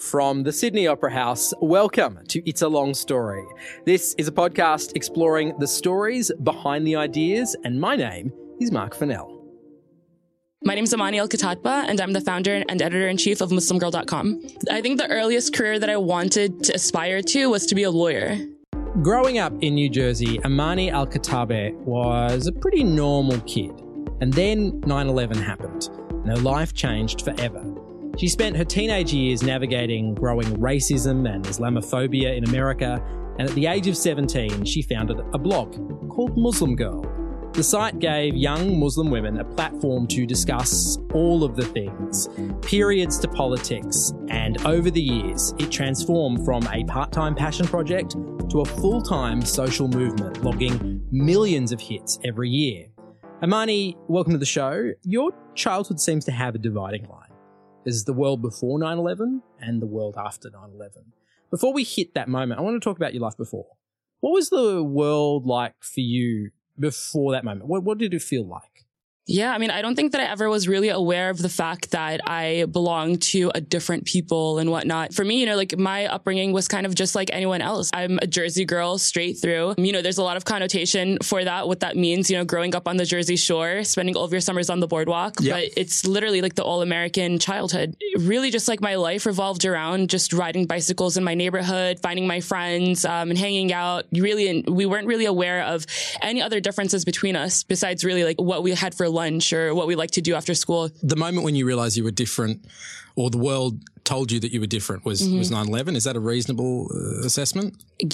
From the Sydney Opera House, welcome to It's a Long Story. This is a podcast exploring the stories behind the ideas, and my name is Mark Fennell. My name is Amani Al-Khatahtbeh, and I'm the founder and editor in chief of MuslimGirl.com. I think the earliest career that I wanted to aspire to was to be a lawyer. Growing up in New Jersey, Amani Al-Khatahtbeh was a pretty normal kid. And then 9 11 happened, and her life changed forever. She spent her teenage years navigating growing racism and Islamophobia in America, and at the age of 17, she founded a blog called Muslim Girl. The site gave young Muslim women a platform to discuss all of the things, periods to politics, and over the years, it transformed from a part time passion project to a full time social movement, logging millions of hits every year. Amani, welcome to the show. Your childhood seems to have a dividing line. There's the world before 9 11 and the world after 9 11. Before we hit that moment, I want to talk about your life before. What was the world like for you before that moment? What, what did it feel like? Yeah, I mean, I don't think that I ever was really aware of the fact that I belonged to a different people and whatnot. For me, you know, like my upbringing was kind of just like anyone else. I'm a Jersey girl straight through. You know, there's a lot of connotation for that, what that means, you know, growing up on the Jersey shore, spending all of your summers on the boardwalk. Yep. But it's literally like the all American childhood. Really just like my life revolved around just riding bicycles in my neighborhood, finding my friends, um, and hanging out. Really, we weren't really aware of any other differences between us besides really like what we had for lunch or what we like to do after school. The moment when you realize you were different or the world told you that you were different was mm-hmm. was 9/11 is that a reasonable uh, assessment?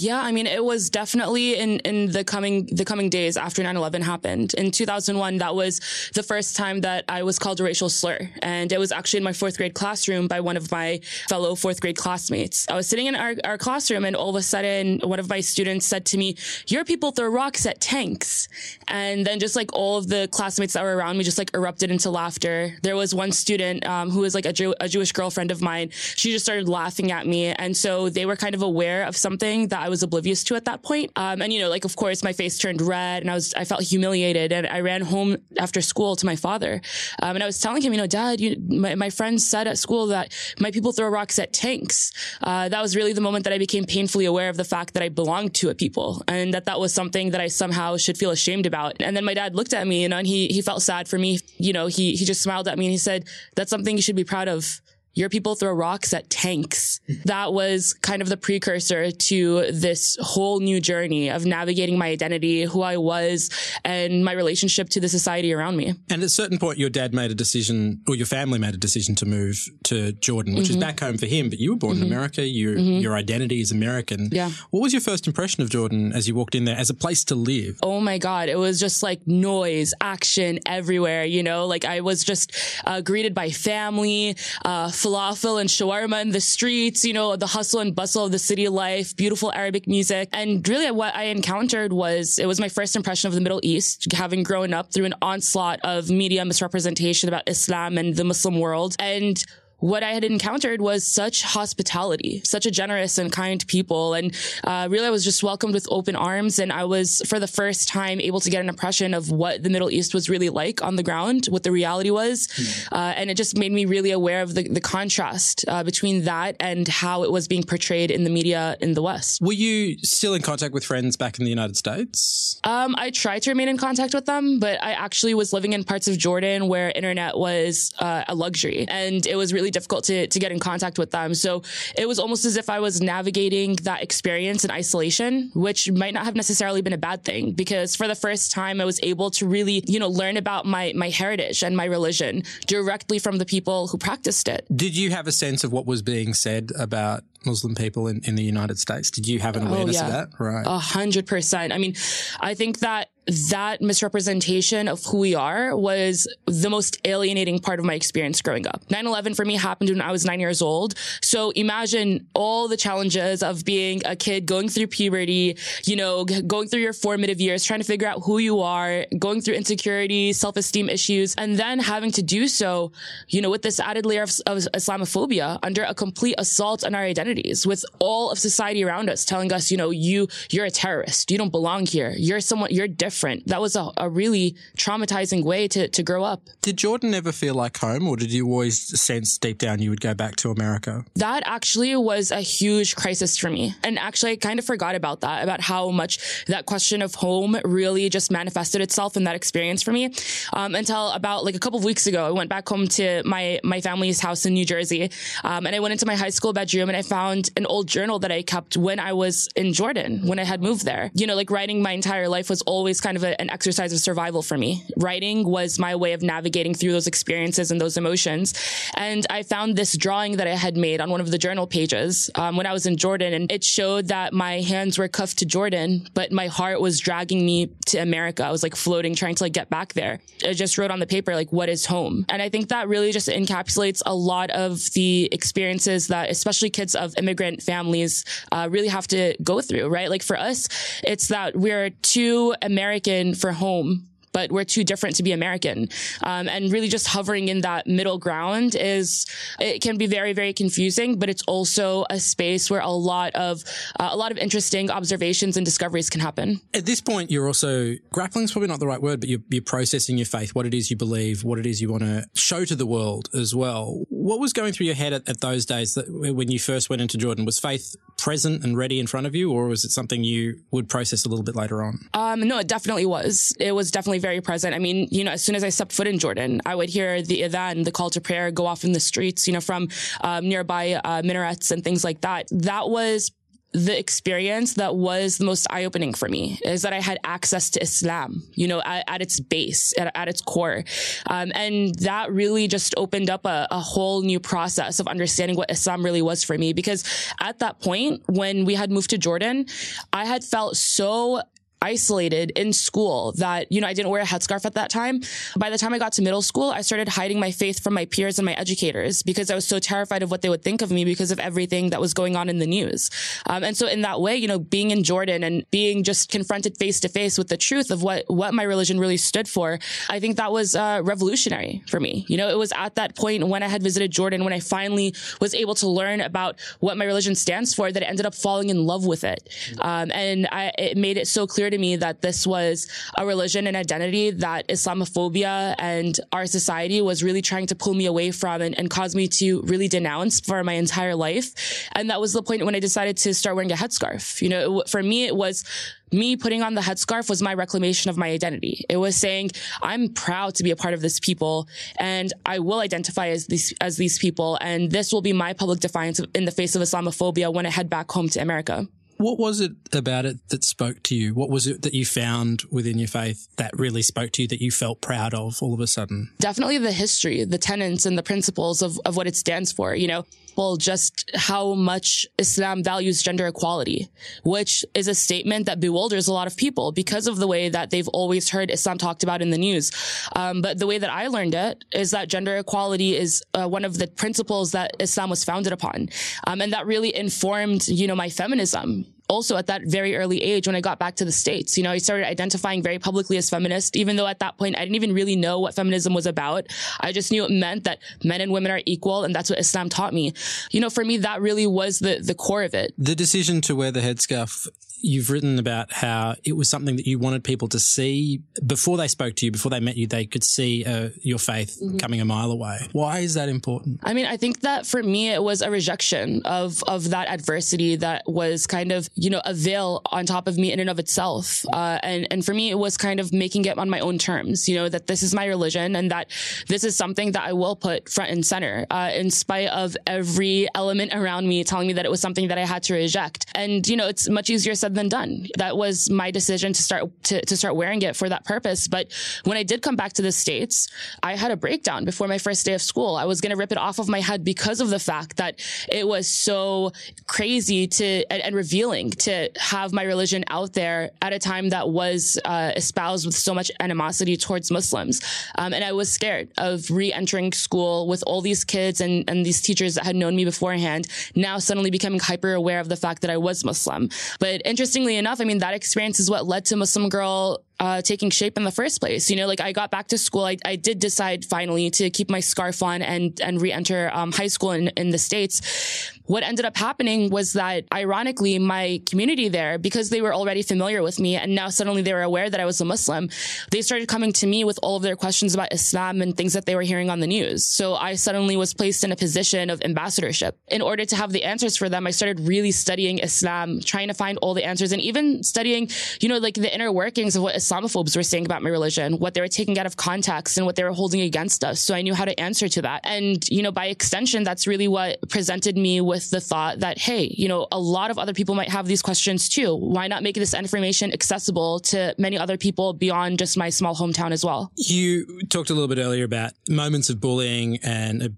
Yeah i mean it was definitely in in the coming the coming days after 9/11 happened. In 2001 that was the first time that i was called a racial slur. And it was actually in my 4th grade classroom by one of my fellow 4th grade classmates. I was sitting in our, our classroom and all of a sudden one of my students said to me your people throw rocks at tanks. And then just like all of the classmates that were around me just like erupted into laughter. There was one student um, who was like a, Jew- a jewish girlfriend of mine she just started laughing at me. And so they were kind of aware of something that I was oblivious to at that point. Um, and, you know, like, of course, my face turned red and I was, I felt humiliated. And I ran home after school to my father. Um, and I was telling him, you know, dad, you, my, my friends said at school that my people throw rocks at tanks. Uh, that was really the moment that I became painfully aware of the fact that I belonged to a people and that that was something that I somehow should feel ashamed about. And then my dad looked at me you know, and he, he felt sad for me. You know, he, he just smiled at me and he said, that's something you should be proud of your people throw rocks at tanks. that was kind of the precursor to this whole new journey of navigating my identity, who I was, and my relationship to the society around me. And at a certain point, your dad made a decision, or your family made a decision to move to Jordan, which mm-hmm. is back home for him, but you were born mm-hmm. in America. Your, mm-hmm. your identity is American. Yeah. What was your first impression of Jordan as you walked in there as a place to live? Oh my God. It was just like noise, action everywhere, you know, like I was just uh, greeted by family, uh, falafel and shawarma in the streets, you know, the hustle and bustle of the city life, beautiful Arabic music. And really what I encountered was, it was my first impression of the Middle East, having grown up through an onslaught of media misrepresentation about Islam and the Muslim world. And what I had encountered was such hospitality, such a generous and kind people. And uh, really, I was just welcomed with open arms. And I was, for the first time, able to get an impression of what the Middle East was really like on the ground, what the reality was. Mm-hmm. Uh, and it just made me really aware of the, the contrast uh, between that and how it was being portrayed in the media in the West. Were you still in contact with friends back in the United States? Um, I tried to remain in contact with them, but I actually was living in parts of Jordan where internet was uh, a luxury. And it was really difficult to, to get in contact with them. So it was almost as if I was navigating that experience in isolation, which might not have necessarily been a bad thing because for the first time I was able to really, you know, learn about my, my heritage and my religion directly from the people who practiced it. Did you have a sense of what was being said about Muslim people in, in the United States? Did you have an oh, awareness oh, yeah. of that? Right. A hundred percent. I mean, I think that that misrepresentation of who we are was the most alienating part of my experience growing up. 9-11 for me happened when I was nine years old. So imagine all the challenges of being a kid going through puberty, you know, going through your formative years, trying to figure out who you are, going through insecurity, self-esteem issues, and then having to do so, you know, with this added layer of, of Islamophobia under a complete assault on our identities with all of society around us telling us, you know, you, you're a terrorist. You don't belong here. You're someone, you're different different. That was a, a really traumatizing way to, to grow up. Did Jordan ever feel like home or did you always sense deep down you would go back to America? That actually was a huge crisis for me. And actually, I kind of forgot about that, about how much that question of home really just manifested itself in that experience for me. Um, until about like a couple of weeks ago, I went back home to my, my family's house in New Jersey. Um, and I went into my high school bedroom and I found an old journal that I kept when I was in Jordan, when I had moved there. You know, like writing my entire life was always kind of a, an exercise of survival for me. Writing was my way of navigating through those experiences and those emotions. And I found this drawing that I had made on one of the journal pages um, when I was in Jordan, and it showed that my hands were cuffed to Jordan, but my heart was dragging me to America. I was like floating, trying to like get back there. I just wrote on the paper like, "What is home?" And I think that really just encapsulates a lot of the experiences that, especially kids of immigrant families, uh, really have to go through. Right? Like for us, it's that we're too American for home but we're too different to be American. Um, and really just hovering in that middle ground is, it can be very, very confusing, but it's also a space where a lot of, uh, a lot of interesting observations and discoveries can happen. At this point, you're also grappling is probably not the right word, but you're, you're processing your faith, what it is you believe, what it is you want to show to the world as well. What was going through your head at, at those days that when you first went into Jordan? Was faith present and ready in front of you, or was it something you would process a little bit later on? Um, no, it definitely was. It was definitely very present. I mean, you know, as soon as I stepped foot in Jordan, I would hear the adhan, the call to prayer, go off in the streets, you know, from um, nearby uh, minarets and things like that. That was the experience that was the most eye opening for me is that I had access to Islam, you know, at, at its base, at, at its core. Um, and that really just opened up a, a, whole new process of understanding what Islam really was for me. Because at that point, when we had moved to Jordan, I had felt so isolated in school that, you know, I didn't wear a headscarf at that time. By the time I got to middle school, I started hiding my faith from my peers and my educators because I was so terrified of what they would think of me because of everything that was going on in the news. Um, and so in that way, you know, being in Jordan and being just confronted face to face with the truth of what, what my religion really stood for, I think that was uh, revolutionary for me. You know, it was at that point when I had visited Jordan, when I finally was able to learn about what my religion stands for, that I ended up falling in love with it. Um, and I, it made it so clear to me that this was a religion and identity that Islamophobia and our society was really trying to pull me away from and, and cause me to really denounce for my entire life. And that was the point when I decided to start wearing a headscarf. You know, it, for me, it was me putting on the headscarf was my reclamation of my identity. It was saying, I'm proud to be a part of this people and I will identify as these, as these people. And this will be my public defiance in the face of Islamophobia when I head back home to America. What was it about it that spoke to you? What was it that you found within your faith that really spoke to you that you felt proud of all of a sudden? Definitely the history, the tenets and the principles of, of what it stands for, you know, well, just how much Islam values gender equality, which is a statement that bewilders a lot of people because of the way that they've always heard Islam talked about in the news. Um, but the way that I learned it is that gender equality is uh, one of the principles that Islam was founded upon. Um, and that really informed, you know, my feminism also at that very early age when I got back to the States. You know, I started identifying very publicly as feminist, even though at that point I didn't even really know what feminism was about. I just knew it meant that men and women are equal and that's what Islam taught me. You know, for me, that really was the, the core of it. The decision to wear the headscarf you've written about how it was something that you wanted people to see before they spoke to you, before they met you, they could see uh, your faith mm-hmm. coming a mile away. Why is that important? I mean, I think that for me, it was a rejection of, of that adversity that was kind of, you know, a veil on top of me in and of itself. Uh, and, and for me, it was kind of making it on my own terms, you know, that this is my religion and that this is something that I will put front and center, uh, in spite of every element around me telling me that it was something that I had to reject. And, you know, it's much easier said than done. That was my decision to start to, to start wearing it for that purpose. But when I did come back to the States, I had a breakdown before my first day of school. I was going to rip it off of my head because of the fact that it was so crazy to and, and revealing to have my religion out there at a time that was uh, espoused with so much animosity towards Muslims. Um, and I was scared of re-entering school with all these kids and, and these teachers that had known me beforehand, now suddenly becoming hyper aware of the fact that I was Muslim. But interestingly enough, I mean, that experience is what led to Muslim Girl uh, taking shape in the first place. You know, like I got back to school. I, I did decide finally to keep my scarf on and, and re-enter um, high school in, in the States. What ended up happening was that ironically, my community there, because they were already familiar with me and now suddenly they were aware that I was a Muslim, they started coming to me with all of their questions about Islam and things that they were hearing on the news. So I suddenly was placed in a position of ambassadorship. In order to have the answers for them, I started really studying Islam, trying to find all the answers and even studying, you know, like the inner workings of what Islamophobes were saying about my religion, what they were taking out of context and what they were holding against us. So I knew how to answer to that. And, you know, by extension, that's really what presented me with the thought that, hey, you know, a lot of other people might have these questions too. Why not make this information accessible to many other people beyond just my small hometown as well? You talked a little bit earlier about moments of bullying and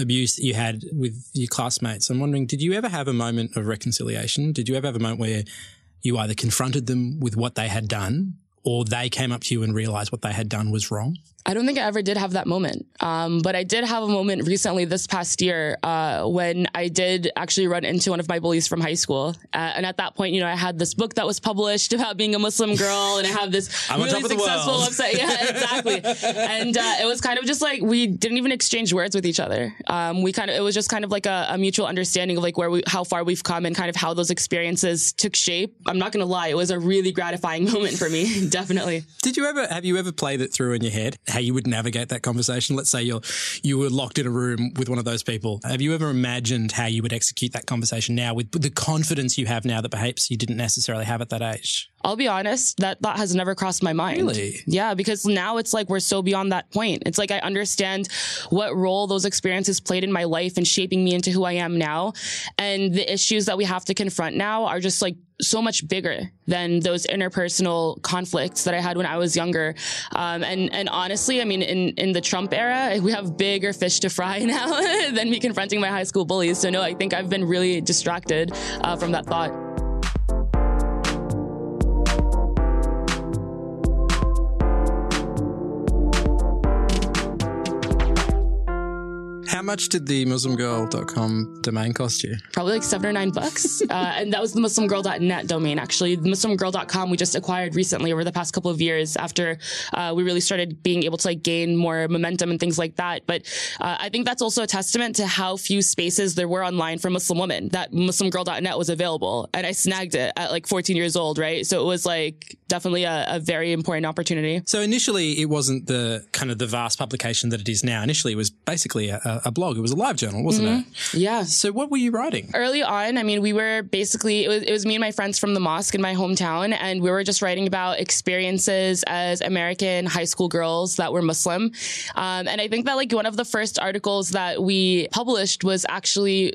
abuse that you had with your classmates. I'm wondering, did you ever have a moment of reconciliation? Did you ever have a moment where you either confronted them with what they had done or they came up to you and realized what they had done was wrong? I don't think I ever did have that moment. Um, but I did have a moment recently this past year uh, when I did actually run into one of my bullies from high school. Uh, and at that point, you know, I had this book that was published about being a Muslim girl, and I have this I'm really successful website. Yeah, exactly. and uh, it was kind of just like we didn't even exchange words with each other. Um, we kind of it was just kind of like a, a, mutual understanding of like where we how far we've come and kind of how those experiences took shape. I'm not gonna lie, it was a really gratifying moment for me. Definitely. Did you ever have you ever played it through in your head? how you would navigate that conversation. Let's say you're you were locked in a room with one of those people. Have you ever imagined how you would execute that conversation now with the confidence you have now that perhaps you didn't necessarily have at that age? I'll be honest, that thought has never crossed my mind. Really? Yeah, because now it's like we're so beyond that point. It's like I understand what role those experiences played in my life and shaping me into who I am now. And the issues that we have to confront now are just like so much bigger than those interpersonal conflicts that I had when I was younger. Um, and and honestly, I mean, in in the Trump era, we have bigger fish to fry now than me confronting my high school bullies. So no, I think I've been really distracted uh, from that thought. How much did the MuslimGirl.com domain cost you? Probably like seven or nine bucks. uh, and that was the MuslimGirl.net domain, actually. The MuslimGirl.com we just acquired recently over the past couple of years after uh, we really started being able to like gain more momentum and things like that. But uh, I think that's also a testament to how few spaces there were online for Muslim women that MuslimGirl.net was available. And I snagged it at like 14 years old, right? So it was like definitely a, a very important opportunity. So initially it wasn't the kind of the vast publication that it is now. Initially it was basically a, a blog. It was a live journal, wasn't mm-hmm. it? Yeah. So what were you writing? Early on, I mean, we were basically, it was, it was me and my friends from the mosque in my hometown, and we were just writing about experiences as American high school girls that were Muslim. Um, and I think that like one of the first articles that we published was actually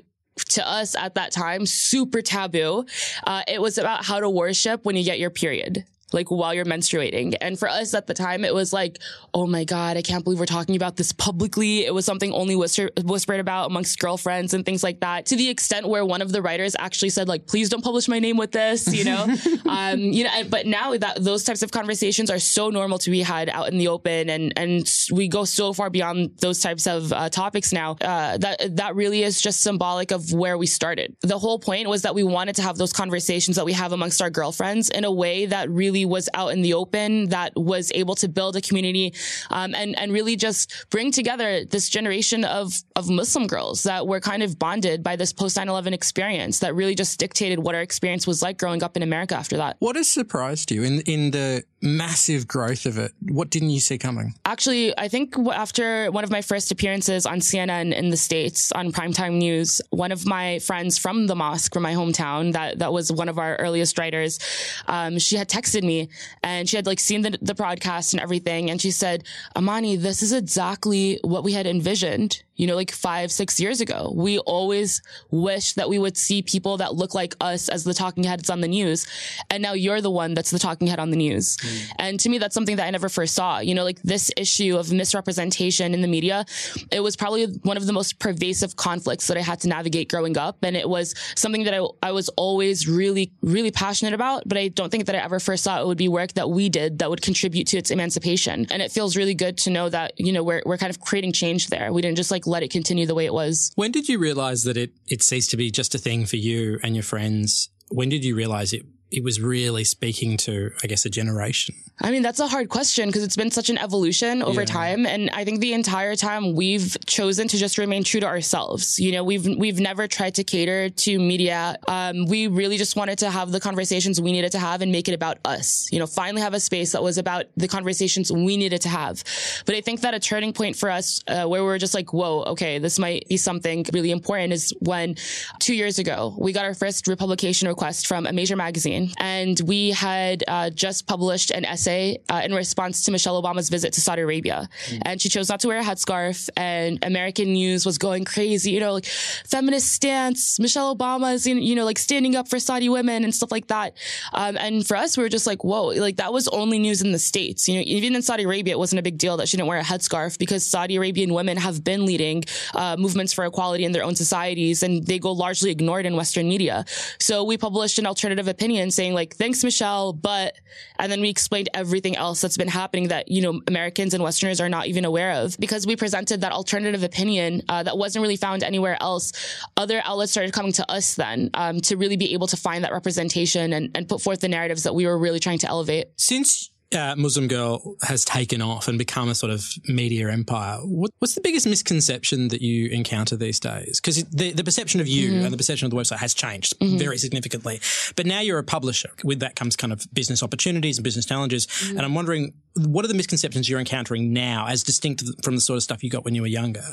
to us at that time super taboo. Uh, it was about how to worship when you get your period like while you're menstruating. And for us at the time, it was like, oh my God, I can't believe we're talking about this publicly. It was something only whisper- whispered about amongst girlfriends and things like that to the extent where one of the writers actually said like, please don't publish my name with this, you know? um, you know, but now that those types of conversations are so normal to be had out in the open and, and we go so far beyond those types of uh, topics now, uh, that, that really is just symbolic of where we started. The whole point was that we wanted to have those conversations that we have amongst our girlfriends in a way that really was out in the open, that was able to build a community um, and and really just bring together this generation of of Muslim girls that were kind of bonded by this post 9/11 experience that really just dictated what our experience was like growing up in America after that. What has surprised you in in the massive growth of it? What didn't you see coming? Actually, I think after one of my first appearances on CNN in the States on primetime news, one of my friends from the mosque from my hometown, that, that was one of our earliest writers, um, she had texted me and she had like seen the, the broadcast and everything. And she said, Amani, this is exactly what we had envisioned you know, like five, six years ago. We always wish that we would see people that look like us as the talking heads on the news. And now you're the one that's the talking head on the news. Mm. And to me, that's something that I never first saw. You know, like this issue of misrepresentation in the media, it was probably one of the most pervasive conflicts that I had to navigate growing up. And it was something that I, I was always really, really passionate about, but I don't think that I ever first thought it would be work that we did that would contribute to its emancipation. And it feels really good to know that, you know, we're, we're kind of creating change there. We didn't just like let it continue the way it was. When did you realize that it, it ceased to be just a thing for you and your friends? When did you realize it, it was really speaking to, I guess, a generation? I mean, that's a hard question because it's been such an evolution over Yeah. time. And I think the entire time we've chosen to just remain true to ourselves. You know, we've, we've never tried to cater to media. Um, we really just wanted to have the conversations we needed to have and make it about us. You know, finally have a space that was about the conversations we needed to have. But I think that a turning point for us, uh, where we were just like, whoa, okay, this might be something really important is when two years ago, we got our first republication request from a major magazine. And we had uh, just published an essay uh, in response to Michelle Obama's visit to Saudi Arabia. And she chose not to wear a headscarf. And American news was going crazy, you know, like feminist stance, Michelle Obama is, you know, like standing up for Saudi women and stuff like that. Um, and for us, we were just like, whoa, like that was only news in the States. You know, even in Saudi Arabia, it wasn't a big deal that she didn't wear a headscarf because Saudi Arabian women have been leading uh, movements for equality in their own societies and they go largely ignored in Western media. So we published an alternative opinion saying like, thanks, Michelle, but, and then we explained everything else that's been happening that, you know, Americans and Westerners are not even aware of because we presented that alternative opinion uh, that wasn't really found anywhere else. Other outlets started coming to us then um, to really be able to find that representation and, and put forth the narratives that we were really trying to elevate. Since uh, Muslim Girl has taken off and become a sort of media empire, what, what's the biggest misconception that you encounter these days? Because the, the perception of you and the perception of the website has changed very significantly. But now you're a publisher. With that comes kind of business opportunities and business challenges. And I'm wondering, what are the misconceptions you're encountering now as distinct from the sort of stuff you got when you were younger?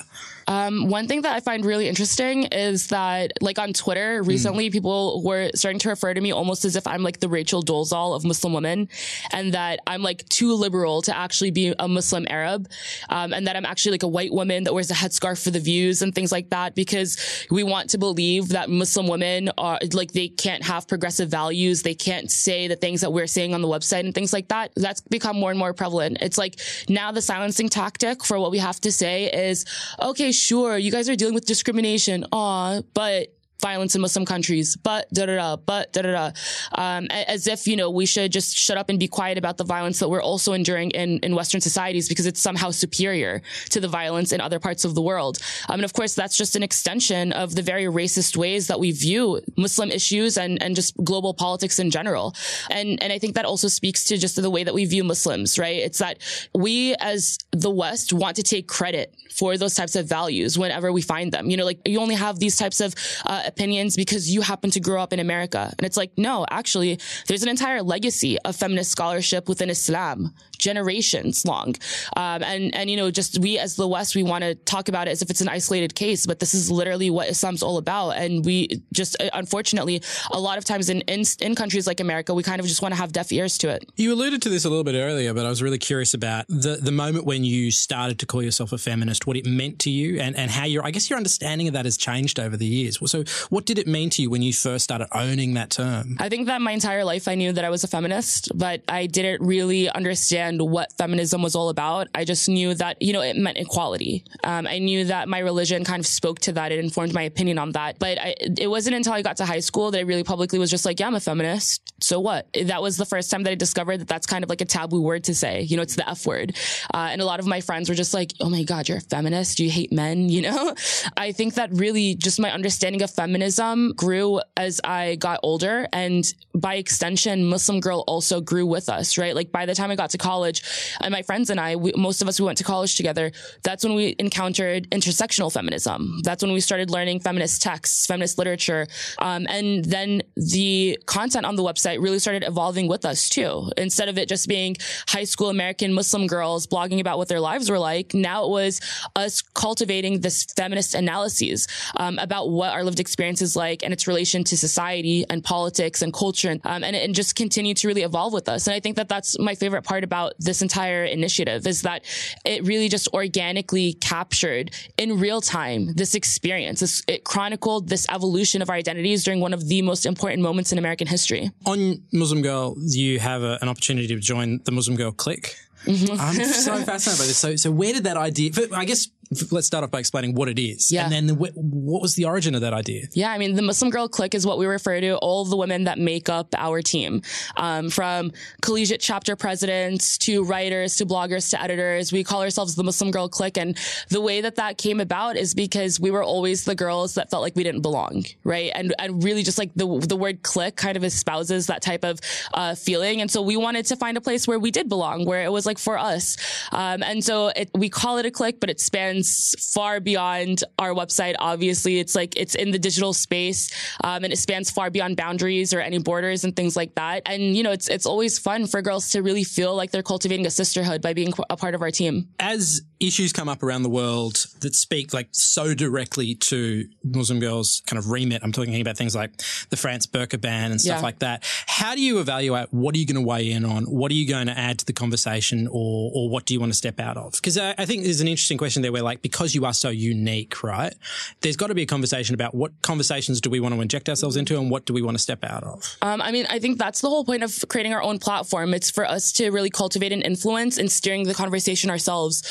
Um, one thing that I find really interesting is that, like on Twitter, recently people were starting to refer to me almost as if I'm like the Rachel Dolezal of Muslim women, and that I'm like too liberal to actually be a Muslim Arab, um, and that I'm actually like a white woman that wears a headscarf for the views and things like that because we want to believe that Muslim women are like they can't have progressive values, they can't say the things that we're saying on the website and things like that. That's become more and more prevalent. It's like now the silencing tactic for what we have to say is, okay, sure, you guys are dealing with discrimination, aw, but violence in Muslim countries, but da da da, but da da da, um, as if you know we should just shut up and be quiet about the violence that we're also enduring in in Western societies because it's somehow superior to the violence in other parts of the world. Um, and of course, that's just an extension of the very racist ways that we view Muslim issues and and just global politics in general. And and I think that also speaks to just the way that we view Muslims, right? It's that we as the West want to take credit for those types of values whenever we find them. You know, like you only have these types of uh, opinions because you happen to grow up in America. And it's like, no, actually, there's an entire legacy of feminist scholarship within Islam, generations long. Um, and, and, you know, just we as the West, we want to talk about it as if it's an isolated case, but this is literally what Islam's all about. And we just, uh, unfortunately, a lot of times in, in, in countries like America, we kind of just want to have deaf ears to it. You alluded to this a little bit earlier, but I was really curious about the, the moment when you started to call yourself a feminist, what it meant to you and, and how your, I guess your understanding of that has changed over the years. So what did it mean to you when you first started owning that term? I think that my entire life I knew that I was a feminist, but I didn't really understand what feminism was all about. I just knew that, you know, it meant equality. Um, I knew that my religion kind of spoke to that. It informed my opinion on that. But I, it wasn't until I got to high school that I really publicly was just like, yeah, I'm a feminist. So what? That was the first time that I discovered that that's kind of like a taboo word to say. You know, it's the F word. Uh, and a lot of my friends were just like, oh my God, you're a feminist. Do you hate men? You know, I think that really just my understanding of feminism grew as I got older. And by extension, Muslim Girl also grew with us, right? Like by the time I got to college, and my friends and I, we, most of us, we went to college together. That's when we encountered intersectional feminism. That's when we started learning feminist texts, feminist literature. Um, and then the content on the website really started evolving with us too. Instead of it just being high school American Muslim girls blogging about what their lives were like, now it was us cultivating this feminist analyses um, about what our lived experience is like and its relation to society and politics and culture, um, and, and just continue to really evolve with us. And I think that that's my favorite part about this entire initiative is that it really just organically captured in real time this experience. This, it chronicled this evolution of our identities during one of the most important moments in American history. On Muslim Girl, you have a, an opportunity to join the Muslim Girl clique. I'm so fascinated by this. So, so where did that idea? I guess let's start off by explaining what it is. Yeah. And then the, what was the origin of that idea? Yeah. I mean, the Muslim Girl Clique is what we refer to all the women that make up our team, um, from collegiate chapter presidents to writers to bloggers to editors. We call ourselves the Muslim Girl Clique. And the way that that came about is because we were always the girls that felt like we didn't belong, right? And, and really just like the, the word clique kind of espouses that type of, uh, feeling. And so we wanted to find a place where we did belong, where it was like for us. Um, and so it, we call it a clique, but it spans far beyond our website. Obviously, it's like it's in the digital space, um, and it spans far beyond boundaries or any borders and things like that. And you know, it's it's always fun for girls to really feel like they're cultivating a sisterhood by being a part of our team. As issues come up around the world that speak like so directly to Muslim girls kind of remit, I'm talking about things like the France burqa ban and stuff yeah. like that. How do you evaluate what are you going to weigh in on? What are you going to add to the conversation or, or what do you want to step out of? Because I, I think there's an interesting question there where like, because you are so unique, right? There's got to be a conversation about what conversations do we want to inject ourselves into and what do we want to step out of? Um, I mean, I think that's the whole point of creating our own platform. It's for us to really cultivate an influence and steering the conversation ourselves.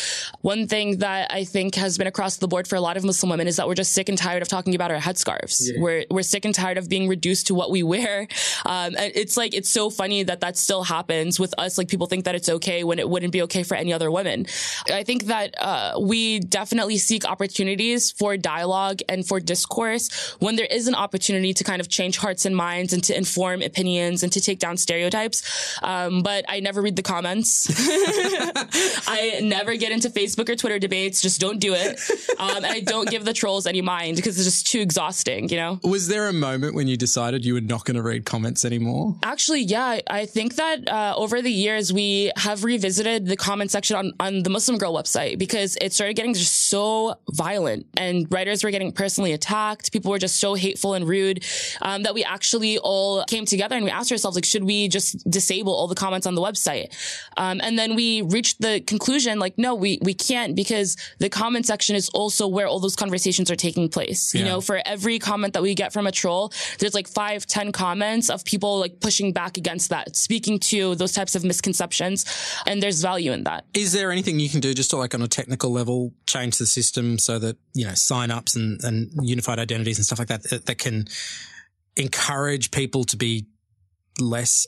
One thing that I think has been across the board for a lot of Muslim women is that we're just sick and tired of talking about our headscarves. Yeah. We're, we're sick and tired of being reduced to what we wear. Um, and it's like, it's so funny that that still happens with us. Like people think that it's okay when it wouldn't be okay for any other women. I think that, uh, we definitely seek opportunities for dialogue and for discourse when there is an opportunity to kind of change hearts and minds and to inform opinions and to take down stereotypes. Um, but I never read the comments. I never get into Facebook or Twitter debates. Just don't do it. Um, and I don't give the trolls any mind because it's just too exhausting, you know? Was there a moment when you decided you were not going to read comments anymore? Actually, yeah. I think that uh, over the years, we have revisited the comment section on, on the Muslim Girl website because it started getting just so violent and writers were getting personally attacked. People were just so hateful and rude um, that we actually all came together and we asked ourselves, like, should we just disable all the comments on the website? Um, and then we reached the conclusion, like, no, we, we can't because the comment section is also where all those conversations are taking place. Yeah. You know, for every comment that we get from a troll, there's like five, ten comments of people like pushing back against that, speaking to those types of misconceptions. And there's value in that. Is there anything you can do just to like on a technical level, change the system so that, you know, sign-ups and, and unified identities and stuff like that, that, that can encourage people to be less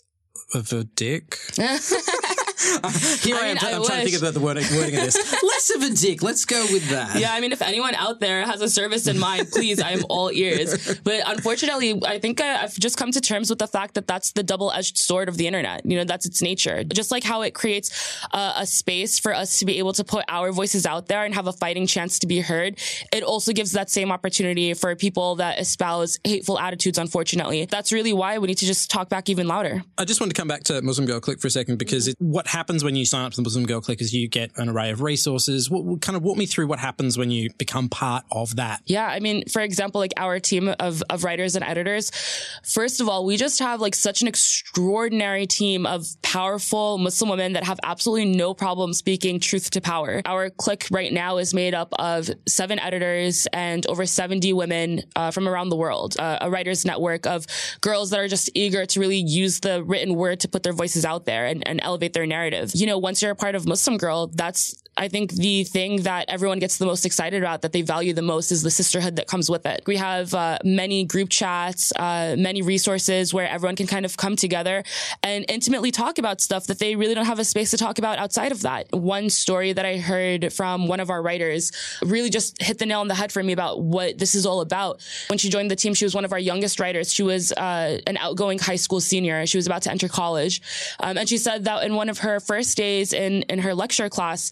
of a dick? Here I, I am. I'm trying to think about the wording, wording of this. Less of a dick. Let's go with that. Yeah, I mean, if anyone out there has a service in mind, please, I am all ears. But unfortunately, I think I, have just come to terms with the fact that that's the double-edged sword of the internet. You know, that's its nature. Just like how it creates a, a space for us to be able to put our voices out there and have a fighting chance to be heard, it also gives that same opportunity for people that espouse hateful attitudes. Unfortunately, that's really why we need to just talk back even louder. I just want to come back to Muslim Girl Clique for a second because mm-hmm. it, what happens when you sign up to the Muslim Girl Clique is you get an array of resources. What, kind of walk me through what happens when you become part of that? Yeah, I mean, for example, like our team of, of writers and editors, first of all, we just have like such an extraordinary team of powerful Muslim women that have absolutely no problem speaking truth to power. Our clique right now is made up of seven editors and over 70 women uh, from around the world, uh, a writers network of girls that are just eager to really use the written word to put their voices out there and, and elevate their narrative narrative. You know, once you're a part of Muslim Girl, that's I think the thing that everyone gets the most excited about, that they value the most, is the sisterhood that comes with it. We have uh, many group chats, uh, many resources where everyone can kind of come together and intimately talk about stuff that they really don't have a space to talk about outside of that. One story that I heard from one of our writers really just hit the nail on the head for me about what this is all about. When she joined the team, she was one of our youngest writers. She was uh, an outgoing high school senior. She was about to enter college, um, and she said that in one of her first days in in her lecture class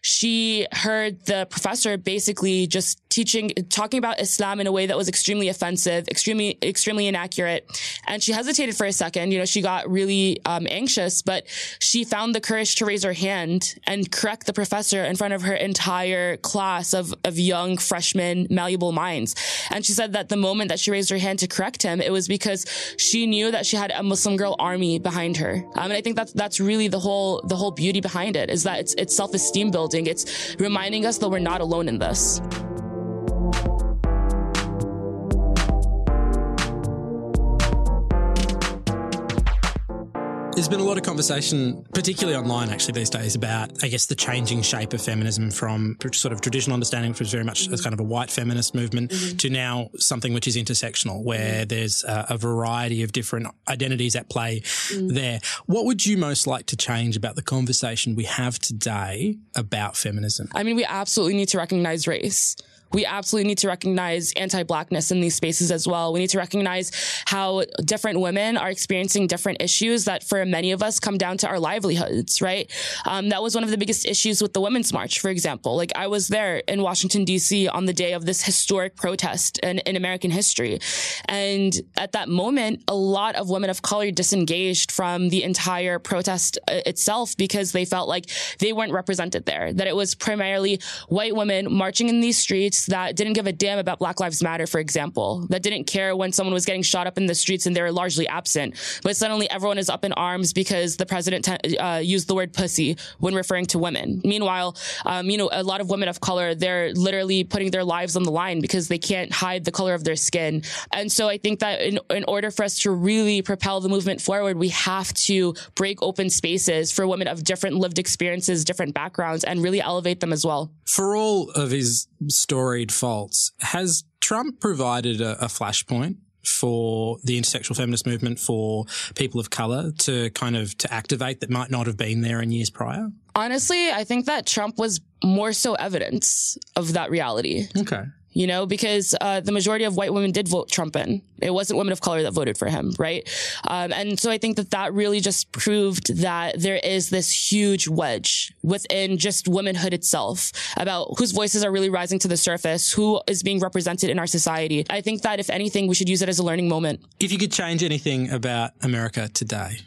she heard the professor basically just teaching, talking about Islam in a way that was extremely offensive, extremely, extremely inaccurate. And she hesitated for a second. You know, she got really um, anxious, but she found the courage to raise her hand and correct the professor in front of her entire class of, of young freshmen, malleable minds. And she said that the moment that she raised her hand to correct him, it was because she knew that she had a Muslim girl army behind her. Um, and I think that's, that's really the whole, the whole beauty behind it is that it's, it's self-esteem building It's reminding us that we're not alone in this. There's been a lot of conversation, particularly online actually these days, about, I guess, the changing shape of feminism from sort of traditional understanding, which was very much as kind of a white feminist movement, mm-hmm. to now something which is intersectional, where mm-hmm. there's a, a, variety of different identities at play mm-hmm. there. What would you most like to change about the conversation we have today about feminism? I mean, we absolutely need to recognize race we absolutely need to recognize anti-blackness in these spaces as well. We need to recognize how different women are experiencing different issues that for many of us come down to our livelihoods, right? Um, that was one of the biggest issues with the Women's March, for example. Like I was there in Washington, D.C. on the day of this historic protest in, in American history. And at that moment, a lot of women of color disengaged from the entire protest uh, itself because they felt like they weren't represented there, that it was primarily white women marching in these streets that didn't give a damn about Black Lives Matter, for example, that didn't care when someone was getting shot up in the streets and they were largely absent. But suddenly everyone is up in arms because the president uh, used the word pussy when referring to women. Meanwhile, um, you know, a lot of women of color, they're literally putting their lives on the line because they can't hide the color of their skin. And so I think that in, in order for us to really propel the movement forward, we have to break open spaces for women of different lived experiences, different backgrounds, and really elevate them as well. For all of his storied faults, has Trump provided a, a flashpoint for the intersectional feminist movement for people of color to kind of to activate that might not have been there in years prior? Honestly, I think that Trump was more so evidence of that reality. Okay you know, because uh, the majority of white women did vote Trump in. It wasn't women of color that voted for him, right? Um, and so I think that that really just proved that there is this huge wedge within just womanhood itself about whose voices are really rising to the surface, who is being represented in our society. I think that if anything, we should use it as a learning moment. If you could change anything about America today,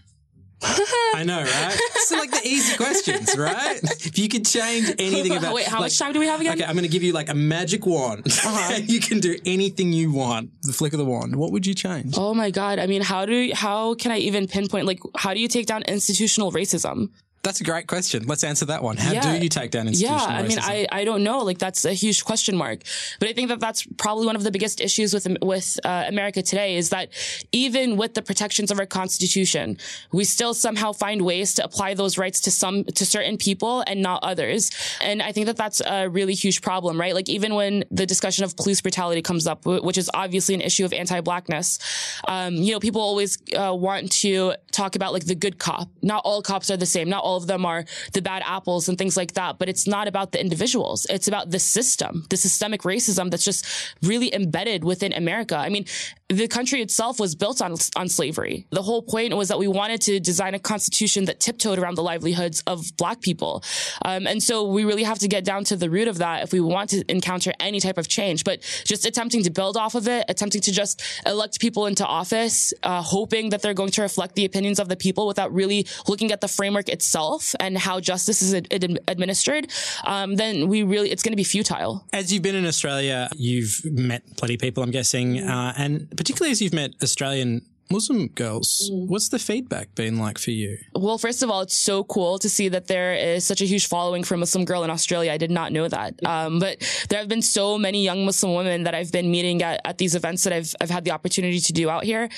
I know, right? So like the easy questions, right? If you could change anything about Wait, how like, much time do we have again? Okay, I'm going to give you like a magic wand. Uh-huh. you can do anything you want. The flick of the wand. What would you change? Oh my god. I mean, how do how can I even pinpoint like how do you take down institutional racism? That's a great question. Let's answer that one. How yeah. do you take down institutional Yeah, I mean, I, I don't know. Like that's a huge question mark. But I think that that's probably one of the biggest issues with with uh, America today is that even with the protections of our constitution, we still somehow find ways to apply those rights to some to certain people and not others. And I think that that's a really huge problem, right? Like even when the discussion of police brutality comes up, which is obviously an issue of anti-blackness, um, you know, people always uh, want to talk about like the good cop. Not all cops are the same. Not all of them are the bad apples and things like that. But it's not about the individuals. It's about the system, the systemic racism that's just really embedded within America. I mean, the country itself was built on, on slavery. The whole point was that we wanted to design a constitution that tiptoed around the livelihoods of black people. Um, and so we really have to get down to the root of that if we want to encounter any type of change. But just attempting to build off of it, attempting to just elect people into office, uh, hoping that they're going to reflect the opinions of the people without really looking at the framework itself and how justice is ad- ad- administered, um, then we really, it's going to be futile. As you've been in Australia, you've met plenty of people, I'm guessing, uh, and particularly as you've met Australian Muslim girls. Mm. What's the feedback been like for you? Well, first of all, it's so cool to see that there is such a huge following for Muslim girl in Australia. I did not know that. Um, but there have been so many young Muslim women that I've been meeting at, at these events that I've, I've had the opportunity to do out here.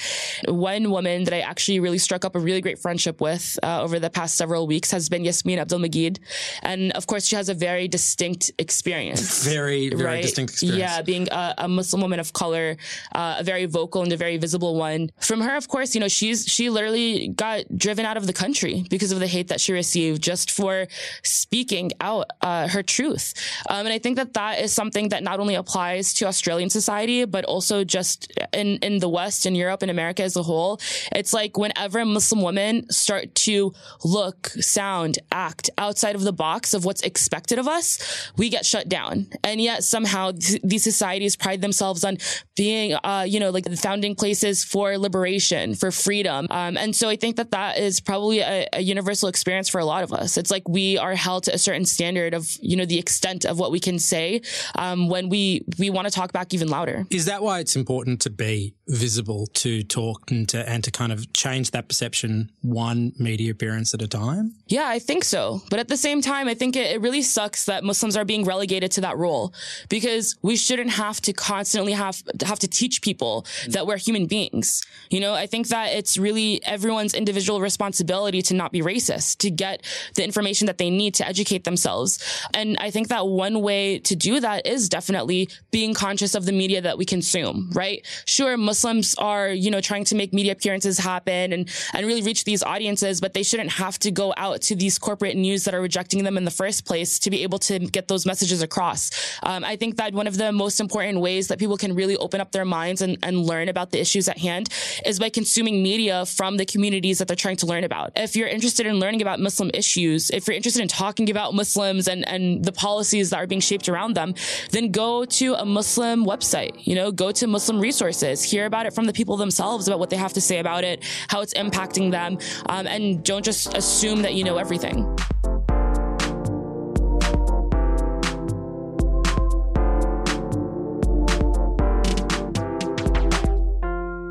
One woman that I actually really struck up a really great friendship with uh, over the past several weeks has been Yassmin Abdel-Magied. And of course, she has a very distinct experience. very, very right? distinct experience. Yeah, being a, a Muslim woman of color, uh, a very vocal and a very visible one. From her, of course, you know, she's, she literally got driven out of the country because of the hate that she received just for speaking out, uh, her truth. Um, and I think that that is something that not only applies to Australian society, but also just in, in the West in Europe in America as a whole. It's like whenever Muslim women start to look, sound, act outside of the box of what's expected of us, we get shut down. And yet somehow th- these societies pride themselves on being, uh, you know, like the founding places for liberation liberation, for freedom. Um, and so I think that that is probably a, a, universal experience for a lot of us. It's like we are held to a certain standard of, you know, the extent of what we can say um, when we, we want to talk back even louder. Is that why it's important to be visible to talk and to and to kind of change that perception one media appearance at a time? Yeah, I think so. But at the same time, I think it, it really sucks that Muslims are being relegated to that role because we shouldn't have to constantly have have to teach people that we're human beings. You know, I think that it's really everyone's individual responsibility to not be racist, to get the information that they need to educate themselves. And I think that one way to do that is definitely being conscious of the media that we consume, right? Sure, Muslims Muslims are, you know, trying to make media appearances happen and, and really reach these audiences, but they shouldn't have to go out to these corporate news that are rejecting them in the first place to be able to get those messages across. Um, I think that one of the most important ways that people can really open up their minds and, and learn about the issues at hand is by consuming media from the communities that they're trying to learn about. If you're interested in learning about Muslim issues, if you're interested in talking about Muslims and, and the policies that are being shaped around them, then go to a Muslim website, you know, go to Muslim resources, hear about it from the people themselves about what they have to say about it, how it's impacting them, um, and don't just assume that you know everything.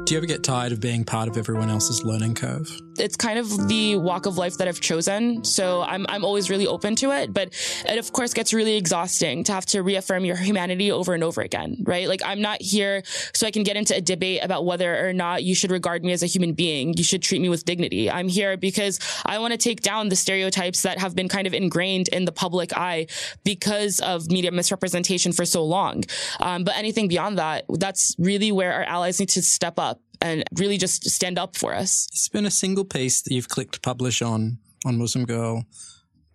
Do you ever get tired of being part of everyone else's learning curve? It's kind of the walk of life that I've chosen. So I'm, I'm always really open to it. But it, of course, gets really exhausting to have to reaffirm your humanity over and over again, right? Like, I'm not here so I can get into a debate about whether or not you should regard me as a human being. You should treat me with dignity. I'm here because I want to take down the stereotypes that have been kind of ingrained in the public eye because of media misrepresentation for so long. Um, but anything beyond that, that's really where our allies need to step up and really just stand up for us. It's been a single piece that you've clicked publish on on Muslim Girl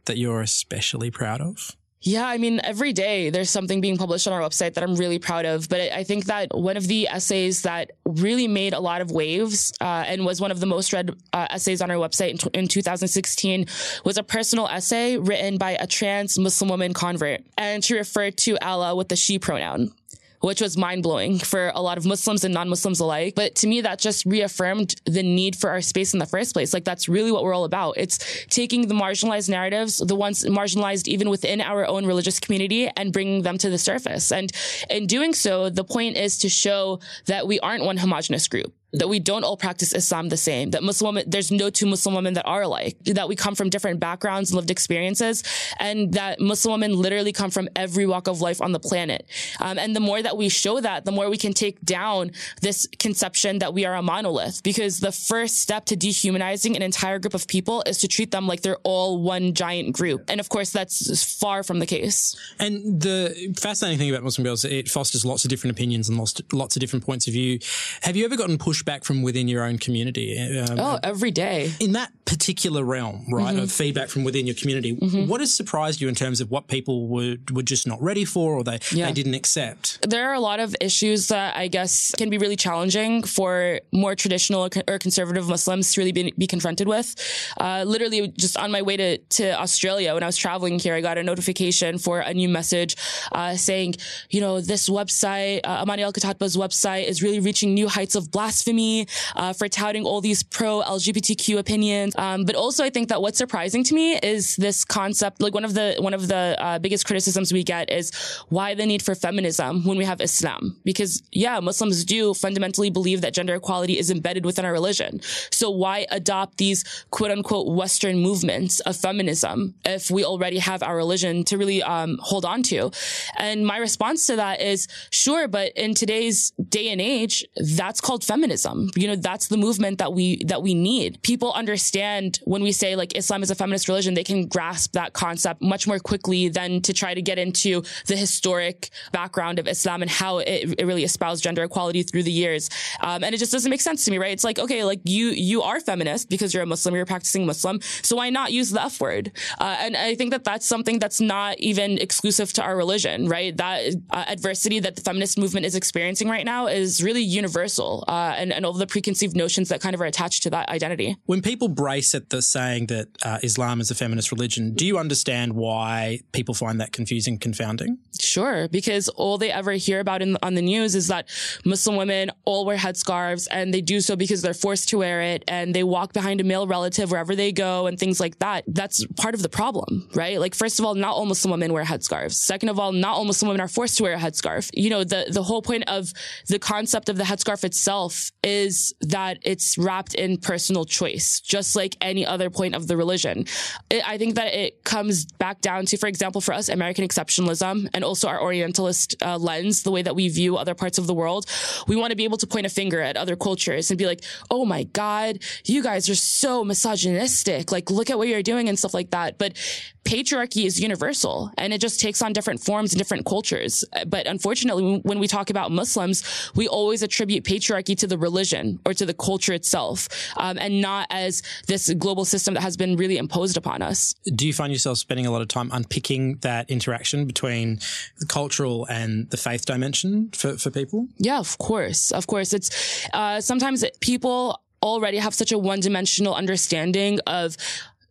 that you're especially proud of? Yeah, I mean, every day there's something being published on our website that I'm really proud of. But I think that one of the essays that really made a lot of waves uh, and was one of the most read uh, essays on our website in, t- in 2016 was a personal essay written by a trans Muslim woman convert. And she referred to Allah with the she pronoun which was mind blowing for a lot of Muslims and non-Muslims alike. But to me, that just reaffirmed the need for our space in the first place. Like that's really what we're all about. It's taking the marginalized narratives, the ones marginalized even within our own religious community and bringing them to the surface. And in doing so, the point is to show that we aren't one homogenous group that we don't all practice Islam the same, that Muslim women, there's no two Muslim women that are alike, that we come from different backgrounds and lived experiences, and that Muslim women literally come from every walk of life on the planet. Um, and the more that we show that, the more we can take down this conception that we are a monolith, because the first step to dehumanizing an entire group of people is to treat them like they're all one giant group. And of course, that's far from the case. And the fascinating thing about Muslim Girls, it fosters lots of different opinions and lots, lots of different points of view. Have you ever gotten pushed pushback from within your own community? Um, oh, every day. In that particular realm, right, mm-hmm. of feedback from within your community, mm-hmm. what has surprised you in terms of what people were, were just not ready for or they, yeah. they didn't accept? There are a lot of issues that I guess can be really challenging for more traditional or conservative Muslims to really be, be confronted with. Uh, literally, just on my way to, to Australia, when I was traveling here, I got a notification for a new message uh, saying, you know, this website, uh, Amani Al website, is really reaching new heights of blasphemy blasphemy, uh, for touting all these pro LGBTQ opinions. Um, but also, I think that what's surprising to me is this concept. Like one of the one of the uh, biggest criticisms we get is why the need for feminism when we have Islam? Because yeah, Muslims do fundamentally believe that gender equality is embedded within our religion. So why adopt these quote unquote Western movements of feminism if we already have our religion to really um, hold on to? And my response to that is sure, but in today's day and age, that's called feminism feminism. You know, that's the movement that we, that we need. People understand when we say like Islam is a feminist religion, they can grasp that concept much more quickly than to try to get into the historic background of Islam and how it, it really espoused gender equality through the years. Um, and it just doesn't make sense to me, right? It's like, okay, like you, you are feminist because you're a Muslim, you're a practicing Muslim. So why not use the F word? Uh, and I think that that's something that's not even exclusive to our religion, right? That uh, adversity that the feminist movement is experiencing right now is really universal. Uh, and and, and all the preconceived notions that kind of are attached to that identity. When people brace at the saying that uh, Islam is a feminist religion, do you understand why people find that confusing, confounding? Sure, because all they ever hear about in, on the news is that Muslim women all wear headscarves and they do so because they're forced to wear it and they walk behind a male relative wherever they go and things like that. That's part of the problem, right? Like, first of all, not all Muslim women wear headscarves. Second of all, not all Muslim women are forced to wear a headscarf. You know, the, the whole point of the concept of the headscarf itself is that it's wrapped in personal choice, just like any other point of the religion. It, I think that it comes back down to, for example, for us, American exceptionalism and also our Orientalist uh, lens, the way that we view other parts of the world. We want to be able to point a finger at other cultures and be like, oh my God, you guys are so misogynistic. Like, look at what you're doing and stuff like that. But patriarchy is universal and it just takes on different forms in different cultures. But unfortunately, when we talk about Muslims, we always attribute patriarchy to the religion or to the culture itself, um, and not as this global system that has been really imposed upon us. Do you find yourself spending a lot of time unpicking that interaction between the cultural and the faith dimension for, for people? Yeah, of course. Of course. It's uh, sometimes people already have such a one dimensional understanding of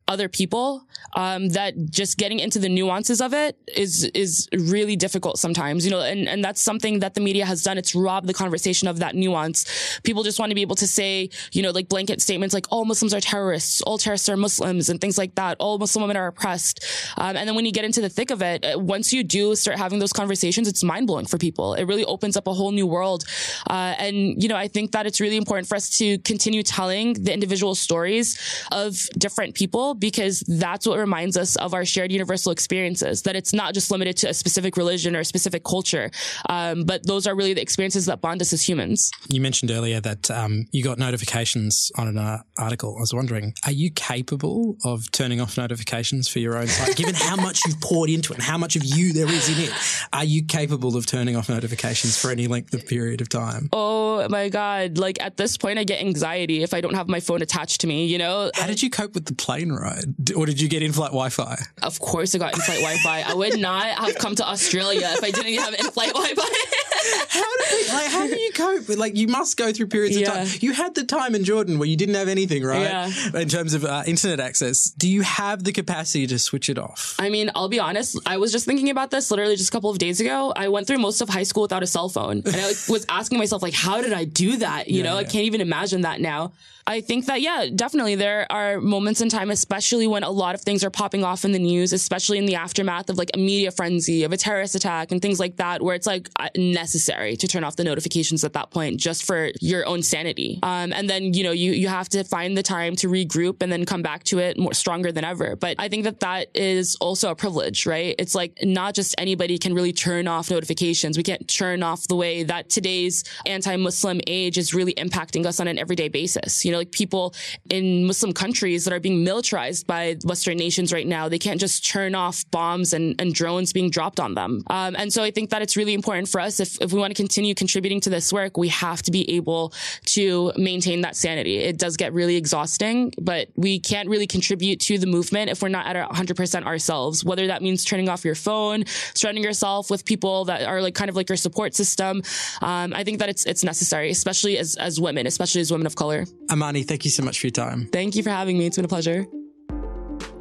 other people um, that just getting into the nuances of it is is really difficult sometimes you know and and that's something that the media has done. It's robbed the conversation of that nuance. People just want to be able to say you know like blanket statements like all muslims are terrorists. All terrorists are muslims and things like that. All muslim women are oppressed. Um, and then when you get into the thick of it uh, once you do start having those conversations it's mind-blowing for people. It really opens up a whole new world. Uh, and you know i think that it's really important for us to continue telling the individual stories of different people because that's what reminds us of our shared universal experiences, that it's not just limited to a specific religion or a specific culture, um, but those are really the experiences that bond us as humans. You mentioned earlier that um, you got notifications on an uh, article. I was wondering, are you capable of turning off notifications for your own site, given how much you've poured into it and how much of you there is in it? Are you capable of turning off notifications for any length of period of time? Oh my God. Like at this point, I get anxiety if I don't have my phone attached to me, you know? How did you cope with the plane ride? Or did you get in flight Wi Fi? Of course, I got in flight Wi Fi. I would not have come to Australia if I didn't have in flight Wi Fi. how do you, like how do you cope with like you must go through periods of time. You had the time in Jordan where you didn't have anything, right? Yeah. In terms of uh, internet access, do you have the capacity to switch it off? I mean, I'll be honest. I was just thinking about this literally just a couple of days ago. I went through most of high school without a cell phone, and I like, was asking myself, like, how did I do that? You know, I can't even imagine that now. I think that yeah, definitely there are moments in time, especially when a lot of things are popping off in the news, especially in the aftermath of like a media frenzy of a terrorist attack and things like that, where it's like uh, necessary to turn off the notifications at that point just for your own sanity. Um, and then you know you you have to find the time to regroup and then come back to it more stronger than ever. But I think that that is also a privilege, right? It's like not just anybody can really turn off notifications. We can't turn off the way that today's anti-Muslim age is really impacting us on an everyday basis. You know, like people in Muslim countries that are being militarized by Western nations right now, they can't just turn off bombs and, and drones being dropped on them. Um, and so I think that it's really important for us if, if we want to continue contributing to this work, we have to be able to maintain that sanity. It does get really exhausting, but we can't really contribute to the movement if we're not at our 100% ourselves, whether that means turning off your phone, surrounding yourself with people that are like kind of like your support system. Um, I think that it's, it's necessary, especially as, as women, especially as women of color. Amani, thank you so much for your time. Thank you for having me. It's been a pleasure.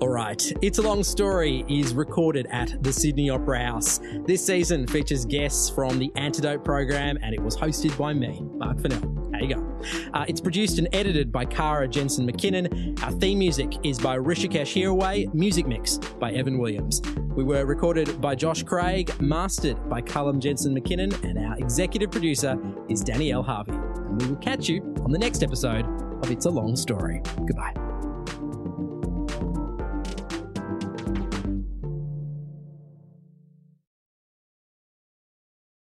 All right. It's a Long Story is recorded at the Sydney Opera House. This season features guests from the Antidote program and it was hosted by me, Mark Fennell. There you go? Uh, it's produced and edited by Cara Jensen McKinnon. Our theme music is by Hrishikesh Hirway, music mix by Evan Williams. We were recorded by Josh Craig, mastered by Callum Jensen McKinnon, and our executive producer is Danielle Harvey. And we will catch you on the next episode of It's a Long Story. Goodbye.